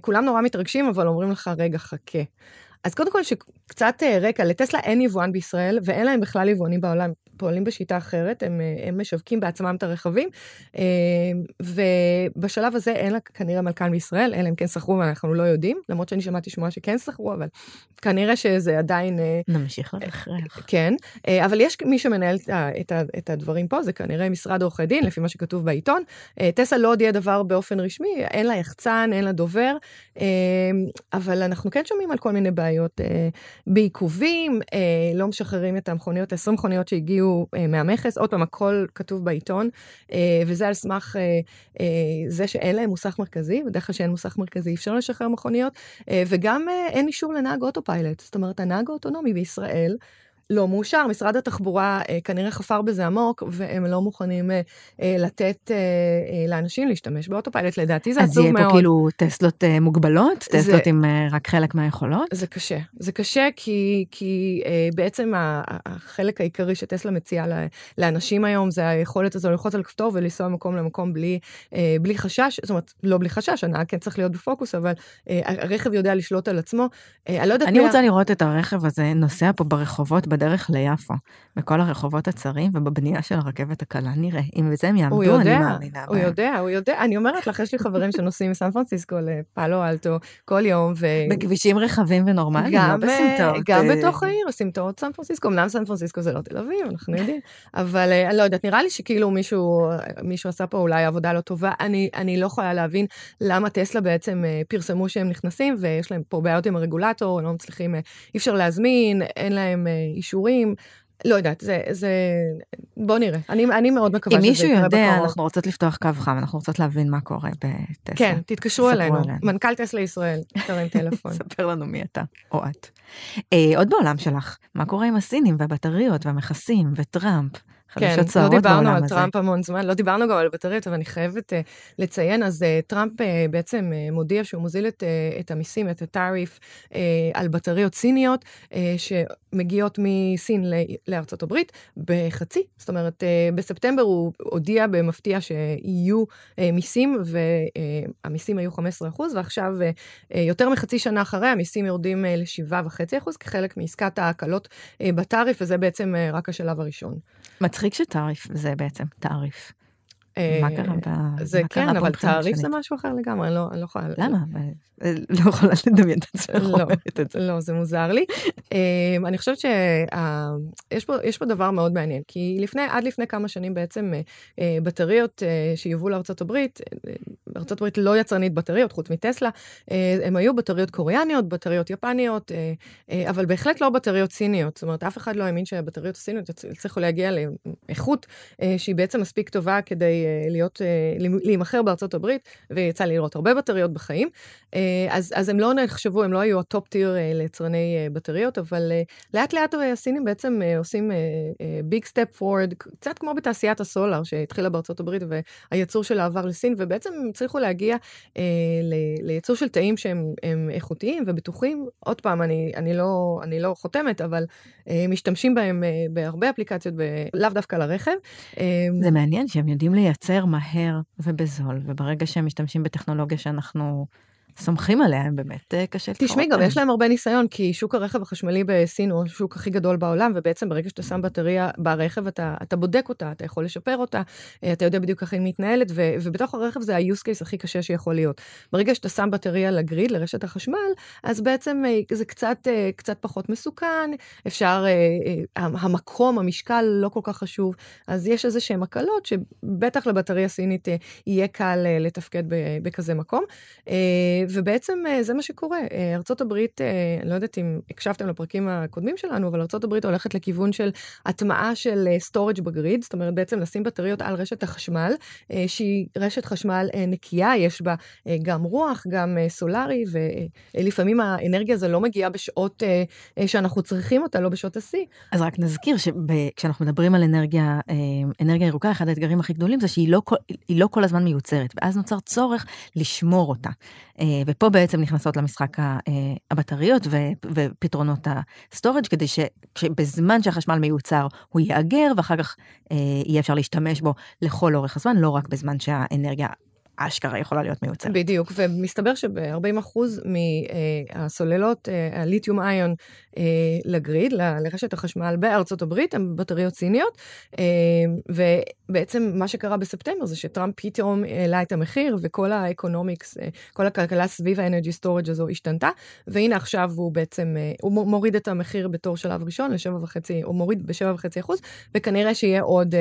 כולם נורא מתרגשים, אבל אומרים לך, רגע, חכה. אז קודם כל, שקצת רקע, לטסלה אין יבואן בישראל, ואין להם בכלל יבואנים בעולם. פועלים בשיטה אחרת, הם, אה, הם משווקים בעצמם את הרכבים, אה, ובשלב הזה אין לה כנראה מלכ"ן בישראל, אלא אם כן שכרו ואנחנו לא יודעים, למרות שאני שמעתי שמועה שכן שכרו, אבל כנראה שזה עדיין... אה, נמשיך להכרח. כן, אבל יש מי שמנהל את, את, את הדברים פה, זה כנראה משרד עורכי דין, לפי מה שכתוב בעיתון. טסלה לא הודיעה דבר באופן רשמי, אין לה יחצן, אין לה דובר, אבל אנחנו כן שומעים על כל מיני בעיות בעיכובים, לא משחררים את המכוניות, 20 מכוניות שהגיעו הגיעו אה, מהמכס, עוד פעם, הכל כתוב בעיתון, אה, וזה על סמך אה, אה, זה שאין להם מוסך מרכזי, בדרך כלל שאין מוסך מרכזי אי אפשר לשחרר מכוניות, אה, וגם אה, אין אישור לנהג autopilot, זאת אומרת, הנהג האוטונומי בישראל, לא מאושר, משרד התחבורה אה, כנראה חפר בזה עמוק, והם לא מוכנים אה, אה, לתת אה, אה, לאנשים להשתמש ב autopilot, לדעתי זה עצוב מאוד. אז יהיה פה כאילו טסלות אה, מוגבלות? זה, טסלות עם אה, רק חלק מהיכולות? זה קשה. זה קשה כי, כי אה, בעצם החלק העיקרי שטסלה מציעה לאנשים היום, זה היכולת הזו ללחוץ על כפתור ולנסוע ממקום למקום בלי, אה, בלי חשש, זאת אומרת, לא בלי חשש, הנהג כן צריך להיות בפוקוס, אבל אה, הרכב יודע לשלוט על עצמו. אה, אני לא יודעת... אני רוצה לראות את הרכב הזה נוסע פה ברחובות, בדרך ליפו, בכל הרחובות הצרים ובבנייה של הרכבת הקלה, נראה. אם בזה הם יעמדו, יודע, אני מאמינה בהם. הוא יודע, הוא יודע. אני אומרת לך, יש לי חברים שנוסעים מסן פרנסיסקו לפאלו אלטו כל יום. ו... בכבישים רחבים ונורמליים, לא גם, לא בסמטאות. גם בתוך העיר, סמטאות סן פרנסיסקו. אמנם סן פרנסיסקו זה לא תל אביב, אנחנו יודעים. אבל אני לא יודעת, נראה לי שכאילו מישהו, מישהו עשה פה אולי עבודה לא טובה. אני, אני לא יכולה להבין למה טסלה בעצם פרסמו שהם נכנסים, ויש להם פה בעיות עם הרגולטור, לא מצליחים, אי אפשר להזמין, אין להם. מדהים. לא יודעת, זה, זה, בוא נראה. אני, אני מאוד מקווה שזה יקרה בקרוב. אם מישהו יודע, אנחנו רוצות לפתוח קו חם, אנחנו רוצות להבין מה קורה בטסלה. כן, תתקשרו אלינו. אלינו. מנכ"ל טסלה ישראל, תרים [LAUGHS] טלפון. ספר לנו מי אתה, או את. אה, עוד בעולם שלך, מה קורה עם הסינים והבטריות והמכסים וטראמפ? כן, לא דיברנו על הזה. טראמפ המון זמן, לא דיברנו גם על בטריות, אבל אני חייבת uh, לציין, אז uh, טראמפ uh, בעצם uh, מודיע שהוא מוזיל את, uh, את המיסים, את הטאריף, uh, על בטריות סיניות, uh, שמגיעות מסין לארצות הברית, בחצי. זאת אומרת, uh, בספטמבר הוא הודיע במפתיע שיהיו uh, מיסים, והמיסים היו 15%, ועכשיו, uh, uh, יותר מחצי שנה אחרי, המיסים יורדים uh, ל-7.5% כחלק מעסקת ההקלות uh, בטאריף, וזה בעצם uh, רק השלב הראשון. מצחיק שתעריף זה בעצם תעריף. מה קרה ב... זה כן, אבל תעריף זה משהו אחר לגמרי, לא, אני לא יכולה... למה? לא יכולה לדמיין את עצמך לא, אומרת את זה. לא, זה מוזר לי. אמ, אני חושבת שיש פה דבר מאוד מעניין, כי עד לפני כמה שנים בעצם אה, בטריות אה, שיובאו לארצות הברית, ארצות הברית לא יצרנית בטריות, חוץ מטסלה, הם היו בטריות קוריאניות, בטריות יפניות, אבל בהחלט לא בטריות סיניות. זאת אומרת, אף אחד לא האמין שהבטריות הסיניות יצליחו להגיע לאיכות שהיא בעצם מספיק טובה כדי להיות, להימכר בארצות הברית, ויצא לי לראות הרבה בטריות בחיים. אז, אז הם לא נחשבו, הם לא היו ה top tier ליצרני בטריות, אבל לאט לאט הסינים בעצם עושים big step forward, קצת כמו בתעשיית ה solar שהתחילה בארצות הברית והייצור שלה עבר לסין, ובעצם הם הצליחו להגיע אה, לייצור של תאים שהם איכותיים ובטוחים. עוד פעם, אני, אני, לא, אני לא חותמת, אבל אה, משתמשים בהם אה, בהרבה אפליקציות, לאו דווקא לרכב. אה, זה מעניין שהם יודעים לייצר מהר ובזול, וברגע שהם משתמשים בטכנולוגיה שאנחנו... סומכים עליה, הם באמת אה, קשה לקרוא. תשמעי, גם יש להם הרבה ניסיון, כי שוק הרכב החשמלי בסין הוא השוק הכי גדול בעולם, ובעצם ברגע שאתה שם בטריה ברכב, אתה, אתה בודק אותה, אתה יכול לשפר אותה, אה, אתה יודע בדיוק איך היא מתנהלת, ו, ובתוך הרכב זה ה-use case הכי קשה שיכול להיות. ברגע שאתה שם בטריה לגריד, לרשת החשמל, אז בעצם אה, זה קצת, קצת פחות מסוכן, אפשר, המקום, המשקל לא כל כך חשוב, אז יש איזה שהן הקלות שבטח לבטריה סינית יהיה קל לתפקד בכזה מקום. ובעצם אה, זה מה שקורה. אה, הברית, אה, אני לא יודעת אם הקשבתם לפרקים הקודמים שלנו, אבל הברית הולכת לכיוון של הטמעה של storage ב grid, זאת אומרת בעצם לשים בטריות על רשת החשמל, שהיא רשת חשמל נקייה, יש בה גם רוח, גם סולארי, ולפעמים האנרגיה הזו לא מגיעה בשעות שאנחנו צריכים אותה, לא בשעות השיא. אז רק נזכיר שכשאנחנו מדברים על אנרגיה, אנרגיה ירוקה, אחד האתגרים הכי גדולים זה שהיא לא, לא כל הזמן מיוצרת, ואז נוצר צורך לשמור אותה. ופה בעצם נכנסות למשחק אה, הבטריות ופתרונות ה storage כדי שבזמן שהחשמל מיוצר הוא ייאגר ואחר כך אה, יהיה אפשר להשתמש בו לכל אורך הזמן, לא רק בזמן שהאנרגיה אשכרה יכולה להיות מיוצרת. בדיוק, ומסתבר שב-40% מהסוללות, אה, ה lithium ion אה, ל grid, לרשת החשמל בארצות הברית, הן בטריות סיניות, אה, ובעצם מה שקרה בספטמבר זה שטראמפ פתאום העלה את המחיר, וכל ה economics, כל הכלכלה סביב ה energy storage הזו השתנתה, והנה עכשיו הוא בעצם, הוא מוריד את המחיר בתור שלב ראשון ל-7.5, הוא מוריד ב-7.5 אחוז, וכנראה שיהיה עוד,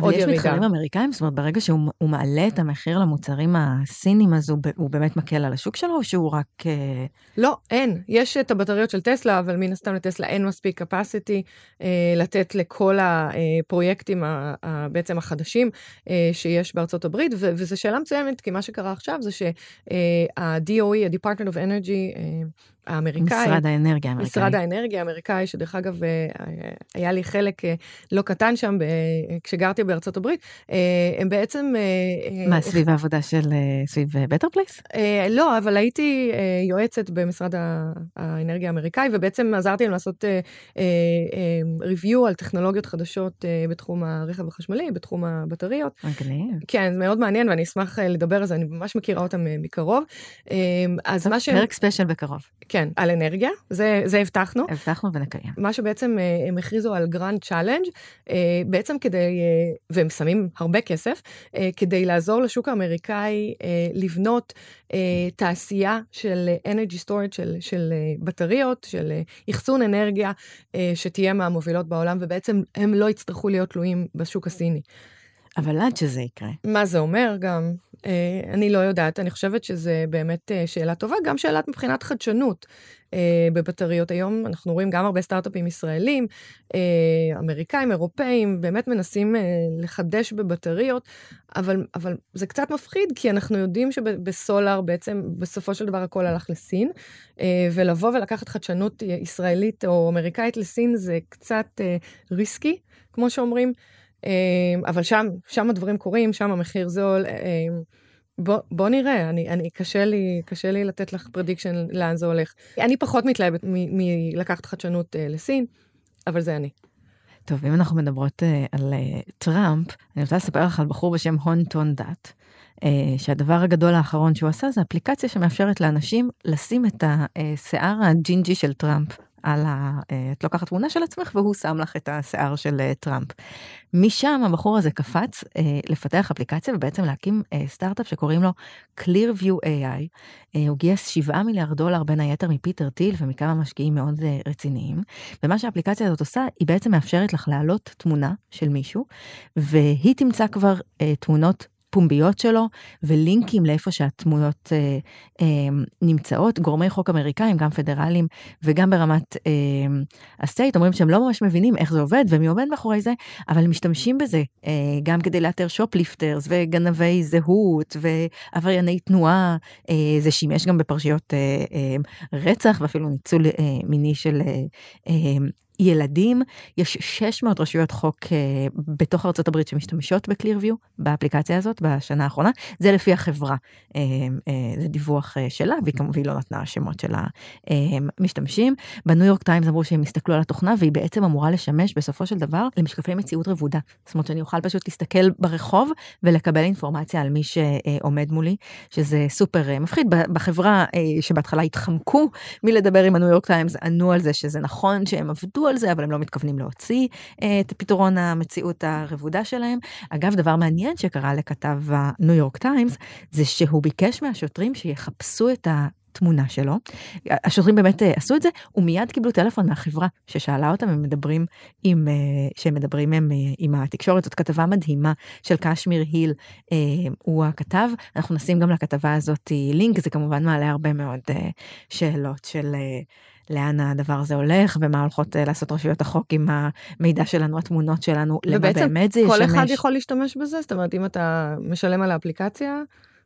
עוד ירידה. אבל יש מתחרים אמריקאים, זאת אומרת, ברגע שהוא מעלה את המחיר למוצר, המוצרים הסינים, אז הוא, הוא באמת מקל על השוק שלו, או שהוא רק... אה, לא, אין. יש את הבטריות של טסלה, אבל מן הסתם לטסלה אין מספיק capacity אה, לתת לכל הפרויקטים ה, ה, בעצם החדשים אה, שיש בארצות הברית, ו- וזו שאלה מצוינת, כי מה שקרה עכשיו זה שה-DOE, ה-Department of Energy, אה, האמריקאי. משרד האנרגיה האמריקאי. משרד האנרגיה האמריקאי, שדרך אגב, אה, היה לי חלק אה, לא קטן שם כשגרתי בארצות הברית, אה, הם בעצם... מה, סביב העבודה של, סביב בטר פלייס? לא, אבל הייתי יועצת במשרד האנרגיה האמריקאי, ובעצם עזרתי להם לעשות review על טכנולוגיות חדשות בתחום הרכב החשמלי, בתחום הבטריות. מגניב. כן, מאוד מעניין, ואני אשמח לדבר על זה, אני ממש מכירה אותם מקרוב. אז מה ש... פרק special בקרוב. כן, על אנרגיה, זה, זה הבטחנו. הבטחנו ונקיים. מה שבעצם אה, הם הכריזו על grand challenge, אה, בעצם כדי, אה, והם שמים הרבה כסף, כדי לעזור לשוק האמריקאי לבנות תעשייה של energy storage, של, של בטריות, של אחסון אנרגיה, שתהיה מהמובילות בעולם, ובעצם הם לא יצטרכו להיות תלויים בשוק הסיני. אבל עד שזה יקרה. מה זה אומר גם? אה, אני לא יודעת, אני חושבת שזה באמת אה, שאלה טובה, גם שאלת מבחינת חדשנות אה, בבטריות. היום אנחנו רואים גם הרבה סטארט-אפים ישראלים, אמריקאים, אירופאים, באמת מנסים לחדש בבטריות, אבל, אבל זה קצת מפחיד, כי אנחנו יודעים שבסולאר בעצם בסופו של דבר הכל הלך לסין, ולבוא ולקחת חדשנות ישראלית או אמריקאית לסין זה קצת risky, כמו שאומרים. אמ, אבל שם, שם הדברים קורים, שם המחיר זול. אמ, בוא, בוא נראה, אני, אני, קשה לי, קשה לי לתת לך prediction לאן זה הולך. אני פחות מתלהבת מלקחת חדשנות אה, לסין, אבל זה אני. טוב, אם אנחנו מדברות אה, על אה, טראמפ, אני רוצה לספר לך על בחור בשם הון טון דאט, אה, שהדבר הגדול האחרון שהוא עשה זה אפליקציה שמאפשרת לאנשים לשים את השיער הג'ינג'י של טראמפ על ה... אה, את לוקחת תמונה של עצמך והוא שם לך את השיער של אה, טראמפ. משם הבחור הזה קפץ אה, לפתח אפליקציה ובעצם להקים סטארט-אפ שקוראים לו Clearview AI. הוא גייס 7 מיליארד דולר בין היתר מפיטר טיל ומכמה משקיעים מאוד רציניים. ומה שהאפליקציה הזאת עושה, היא בעצם מאפשרת לך להעלות תמונה של מישהו, והיא תמצא כבר תמונות פומביות שלו ולינקים לאיפה שהדמויות אה, אה, נמצאות. גורמי חוק אמריקאים, גם פדרליים וגם ברמת אה, ה state, אומרים שהם לא ממש מבינים איך זה עובד ומי עומד מאחורי זה, אבל משתמשים בזה אה, גם כדי לאתר shoplifters וגנבי זהות ועברייני תנועה. אה, זה שימש גם בפרשיות אה, אה, רצח ואפילו ניצול אה, מיני של אה, אה, ילדים, יש 600 רשויות חוק uh, בתוך הברית שמשתמשות בקלירביו, באפליקציה הזאת, בשנה האחרונה. זה לפי החברה, uh, uh, זה דיווח שלה, והיא כמובן לא נתנה שמות של המשתמשים. בניו יורק טיימס אמרו שהם הסתכלו על התוכנה, והיא בעצם אמורה לשמש בסופו של דבר למשקפי מציאות רבודה. זאת אומרת שאני אוכל פשוט להסתכל ברחוב ולקבל אינפורמציה על מי שעומד מולי, שזה סופר מפחיד. בחברה שבהתחלה התחמקו מלדבר עם הניו יורק טיימס, ענו על זה שזה נכון שהם עבדו על זה, אבל הם לא מתכוונים להוציא אה, את פתרון המציאות הרבודה שלהם. אגב, דבר מעניין שקרה לכתב הניו יורק טיימס, זה שהוא ביקש מהשוטרים שיחפשו את ה... תמונה שלו. השוטרים באמת אה, עשו את זה, ומיד קיבלו טלפון מהחברה ששאלה אותם, הם מדברים עם, אה, שהם מדברים עם, עם התקשורת, זאת כתבה מדהימה של קשמיר היל, הוא הכתב, אנחנו נשים גם לכתבה הזאת לינק, זה כמובן מעלה הרבה מאוד שאלות של לאן הדבר הזה הולך ומה הולכות אה, לעשות רשויות החוק עם המידע שלנו, התמונות שלנו, למה באמת זה ישמש. ובעצם כל אחד יכול להשתמש בזה? זאת אומרת, אם אתה משלם על האפליקציה,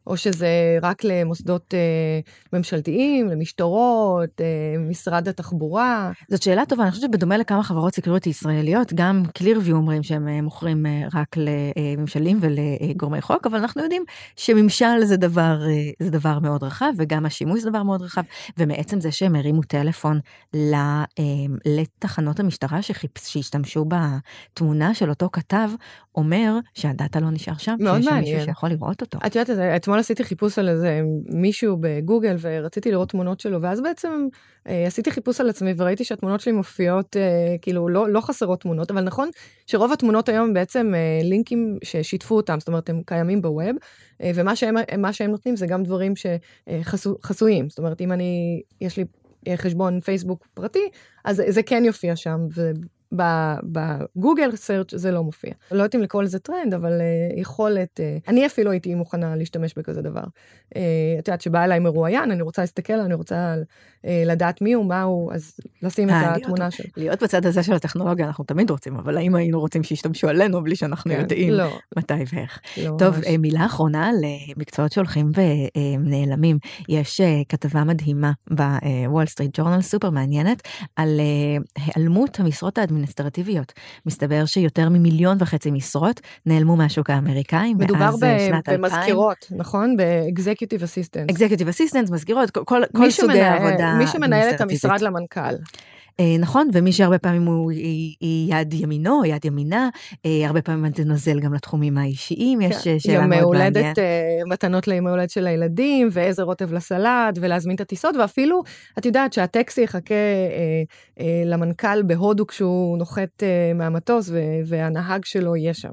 או שזה רק למוסדות אה, ממשלתיים, למשטרות, אה, משרד התחבורה? זאת שאלה טובה, אני חושבת שבדומה לכמה חברות סקריוטי ישראליות, גם קלירוויו אומרים שהם אה, מוכרים אה, רק לממשלים ולגורמי חוק, אבל אנחנו יודעים שממשל זה דבר, אה, זה דבר מאוד רחב, וגם השימוש זה דבר מאוד רחב, ומעצם זה שהם הרימו טלפון אה, לתחנות המשטרה שחיפש, שהשתמשו בתמונה של אותו כתב, אומר שהדאטה לא נשאר שם, מאוד שיש מעניין. מישהו שיכול לראות אותו. את יודעת, אתמול עשיתי חיפוש על איזה מישהו בגוגל ורציתי לראות תמונות שלו, ואז בעצם אה, עשיתי חיפוש על עצמי וראיתי שהתמונות שלי מופיעות, אה, כאילו לא, לא חסרות תמונות, אבל נכון שרוב התמונות היום בעצם אה, לינקים ששיתפו אותם, זאת אומרת הם קיימים בווב, אה, ומה שהם, שהם נותנים זה גם דברים שחסויים, אה, זאת אומרת אם אני, יש לי אה, חשבון פייסבוק פרטי, אז זה כן יופיע שם, בגוגל סרצ' זה לא מופיע. לא יודעת אם לקרוא לזה טרנד, אבל uh, יכולת, uh, אני אפילו הייתי מוכנה להשתמש בכזה דבר. Uh, את יודעת שבא אליי מרואיין, אני רוצה להסתכל, אני רוצה uh, לדעת מי הוא, מה הוא, אז לשים אה, את התמונה שלו. להיות בצד הזה של הטכנולוגיה אנחנו תמיד רוצים, אבל האם היינו רוצים שישתמשו עלינו בלי שאנחנו כן, יודעים לא. מתי ואיך. לא טוב, ממש. מילה אחרונה למקצועות שהולכים ונעלמים. יש כתבה מדהימה בוול סטריט ג'ורנל, סופר מעניינת, על היעלמות המשרות האדמיניסטרטיביות. אדמיניסטרטיביות. מסתבר שיותר ממיליון וחצי משרות נעלמו מהשוק האמריקאי מאז שנת 2000. מדובר במזכירות, נכון? ב executive assistant. executive assistant, מזכירות, כל, כל סוגי העבודה. מי שמנהל את המשרד למנכ"ל. אה, נכון, ומי שהרבה פעמים הוא היא יד ימינו, יד ימינה, אה, הרבה פעמים זה נוזל גם לתחומים האישיים, יש כן. שאלה מאוד מעניינת. יום הולדת, אה, מתנות ליום ההולדת של הילדים, ואיזה רוטב לסלט, ולהזמין את הטיסות, ואפילו, את יודעת שהטקסי יחכה למנכ"ל בהודו כשהוא נוחת מהמטוס, והנהג שלו יהיה שם.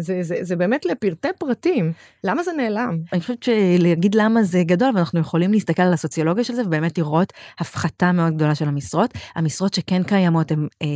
זה, זה, זה באמת לפרטי פרטים, למה זה נעלם? אני חושבת שלהגיד למה זה גדול, ואנחנו יכולים להסתכל על הסוציולוגיה של זה, ובאמת לראות הפחתה מאוד גדולה של המשרות. המשרות שכן קיימות, הן אה,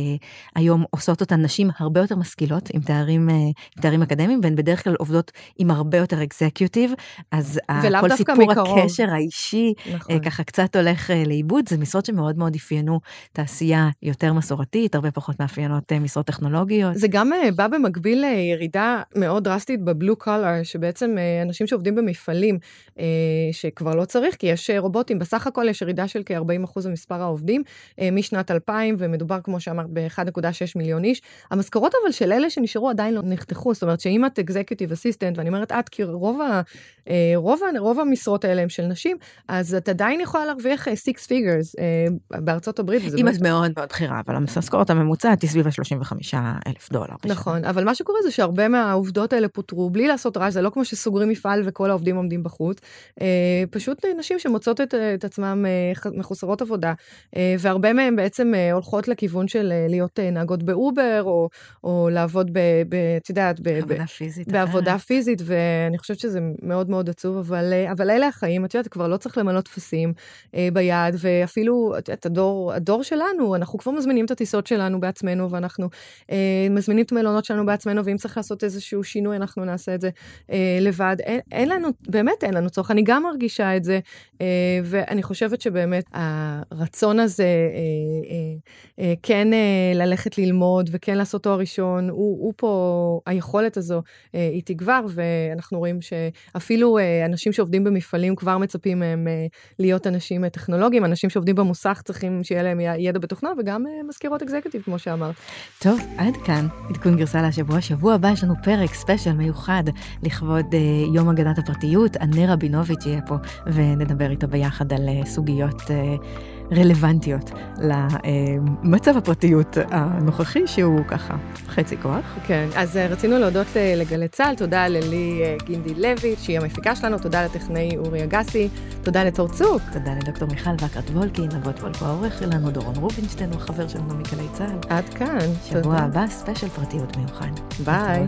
היום עושות אותן נשים הרבה יותר משכילות, עם תארים, אה, עם תארים אקדמיים, והן בדרך כלל עובדות עם הרבה יותר אקזקיוטיב, אז כל סיפור מקרוב. הקשר האישי, אה, נכון. אה, ככה קצת הולך אה, לאיבוד, זה משרות שמאוד מאוד אפיינו תעשייה יותר מסורתית, הרבה פחות מאפיינות אה, משרות טכנולוגיות. זה גם אה, בא במקביל לירידה מאוד דרסטית בבלו קולר, שבעצם אה, אנשים שעובדים במפעלים, אה, שכבר לא צריך, כי יש אה, רובוטים, בסך הכל יש ירידה של כ-40% במספר העובדים, אה, משנת שנת 2000, ומדובר, כמו שאמרת, ב-1.6 מיליון איש. המשכורות אבל של אלה שנשארו עדיין לא נחתכו, זאת אומרת שאם את executive assistant, ואני אומרת את, כי רוב, ה, אה, רוב, רוב המשרות האלה הם של נשים, אז את עדיין יכולה להרוויח 6 אה, figures אה, בארצות הברית. אם את מאוד מאוד בכירה, אבל המשכורת הממוצעת היא סביב ה-35 אלף דולר. נכון, אבל מה שקורה זה שהרבה מהעובדות האלה פוטרו בלי לעשות רעש, זה לא כמו שסוגרים מפעל וכל העובדים עומדים בחוץ, פשוט נשים שמוצאות את, את עצמם מחוסרות עבודה, והרבה מהם בעצם... בעצם הולכות לכיוון של להיות נהגות באובר, או, או לעבוד, את יודעת, בעבודה פיזית. בעבודה אחרת. פיזית, ואני חושבת שזה מאוד מאוד עצוב, אבל, אבל אלה החיים, את יודעת, כבר לא צריך למלא טפסים ביד, ואפילו, את יודעת, הדור, הדור שלנו, אנחנו כבר מזמינים את הטיסות שלנו בעצמנו, ואנחנו מזמינים את המלונות שלנו בעצמנו, ואם צריך לעשות איזשהו שינוי, אנחנו נעשה את זה לבד. אין, אין לנו, באמת אין לנו צורך, אני גם מרגישה את זה, ואני חושבת שבאמת הרצון הזה כן ללכת ללמוד וכן לעשות תואר ראשון, הוא, הוא פה, היכולת הזו היא תגבר, ואנחנו רואים שאפילו אנשים שעובדים במפעלים כבר מצפים מהם להיות אנשים טכנולוגיים, אנשים שעובדים במוסך צריכים שיהיה להם ידע בתוכנה, וגם מזכירות אקזקטיב, כמו שאמרת. טוב, עד כאן עדכון גרסה להשבוע. שבוע הבא יש לנו פרק ספיישל מיוחד לכבוד יום הגנת הפרטיות. ענה רבינוביץ' יהיה פה, ונדבר איתו ביחד על סוגיות... רלוונטיות למצב הפרטיות הנוכחי, שהוא ככה חצי כוח. כן, אז רצינו להודות לגלי צה"ל, תודה ללי גינדי לוי, שהיא המפיקה שלנו, תודה לטכנאי אורי אגסי, תודה לתור צוק. תודה לדוקטור מיכל וקרת וולקין, אבות וולקו העורך שלנו, דורון רובינשטיין הוא החבר שלנו מגלי צה"ל. עד כאן. שבוע תודה. הבא, ספיישל פרטיות מיוחד. ביי.